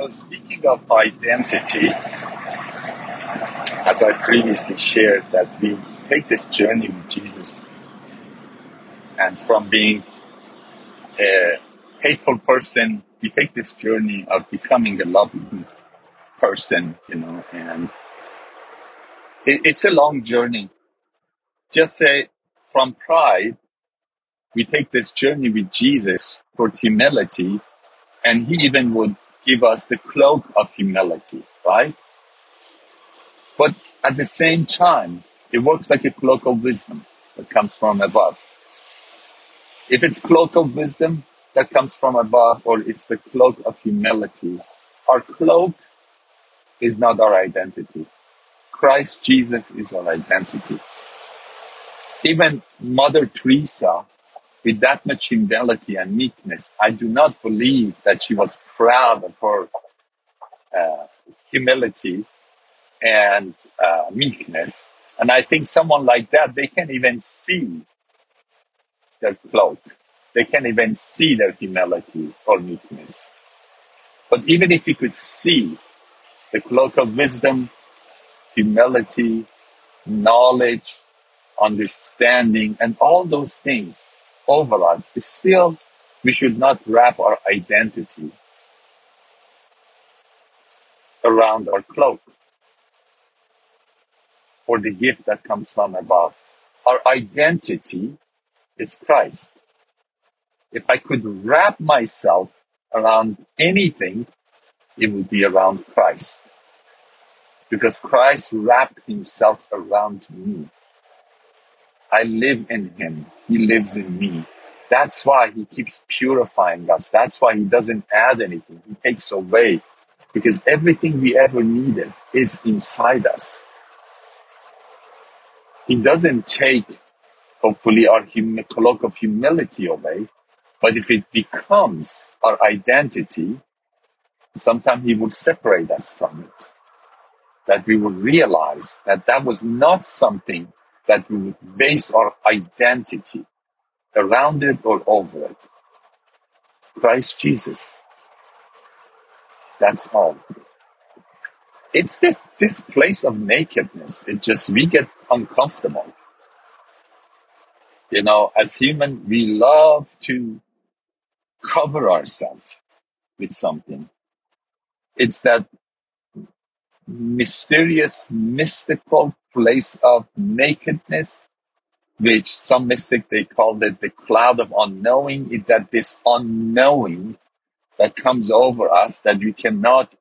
know, speaking of identity, as I previously shared, that we take this journey with Jesus, and from being a hateful person, we take this journey of becoming a loving person, you know, and it, it's a long journey. Just say from pride, we take this journey with Jesus toward humility, and He even would give us the cloak of humility, right? But at the same time, it works like a cloak of wisdom that comes from above. If it's cloak of wisdom that comes from above, or it's the cloak of humility, our cloak is not our identity. Christ Jesus is our identity. Even Mother Teresa, with that much humility and meekness, I do not believe that she was proud of her uh, humility and uh, meekness. And I think someone like that, they can't even see their cloak. They can't even see their humility or meekness. But even if you could see the cloak of wisdom, humility, knowledge, understanding, and all those things over us, still we should not wrap our identity around our cloak or the gift that comes from above. Our identity is Christ. If I could wrap myself around anything, it would be around Christ. Because Christ wrapped himself around me. I live in him. He lives in me. That's why he keeps purifying us. That's why he doesn't add anything. He takes away because everything we ever needed is inside us. He doesn't take, hopefully, our hum- cloak of humility away, but if it becomes our identity, sometimes he would separate us from it. That we would realize that that was not something that we base our identity around it or over it. Christ Jesus. That's all. It's this this place of nakedness. It just we get uncomfortable. You know, as human, we love to cover ourselves with something. It's that mysterious, mystical place of nakedness, which some mystic they called it the cloud of unknowing. is that this unknowing that comes over us that we cannot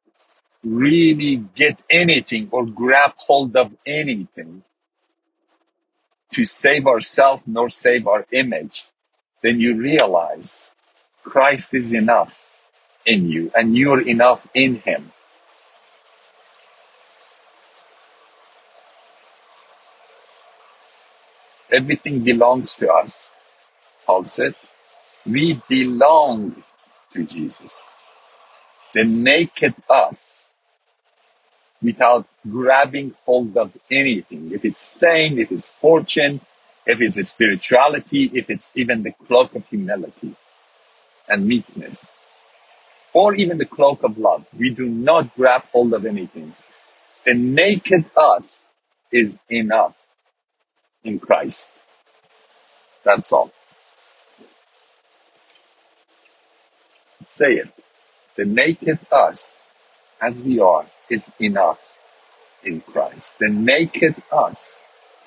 really get anything or grab hold of anything to save ourselves nor save our image, then you realize Christ is enough in you and you're enough in Him. Everything belongs to us, Paul said. We belong to Jesus. The naked us without grabbing hold of anything. If it's fame, if it's fortune, if it's spirituality, if it's even the cloak of humility and meekness, or even the cloak of love. We do not grab hold of anything. The naked us is enough in Christ. That's all. Say it. The naked us, as we are, is enough in Christ. The naked us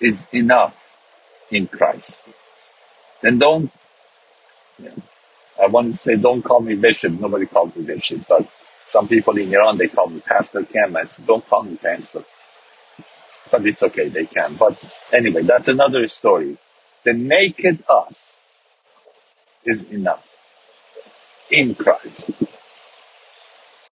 is enough in Christ. Then don't, I want to say, don't call me bishop. Nobody calls me bishop, but some people in Iran, they call me Pastor Ken. I don't call me Pastor. But it's okay, they can. But anyway, that's another story. The naked us is enough in Christ.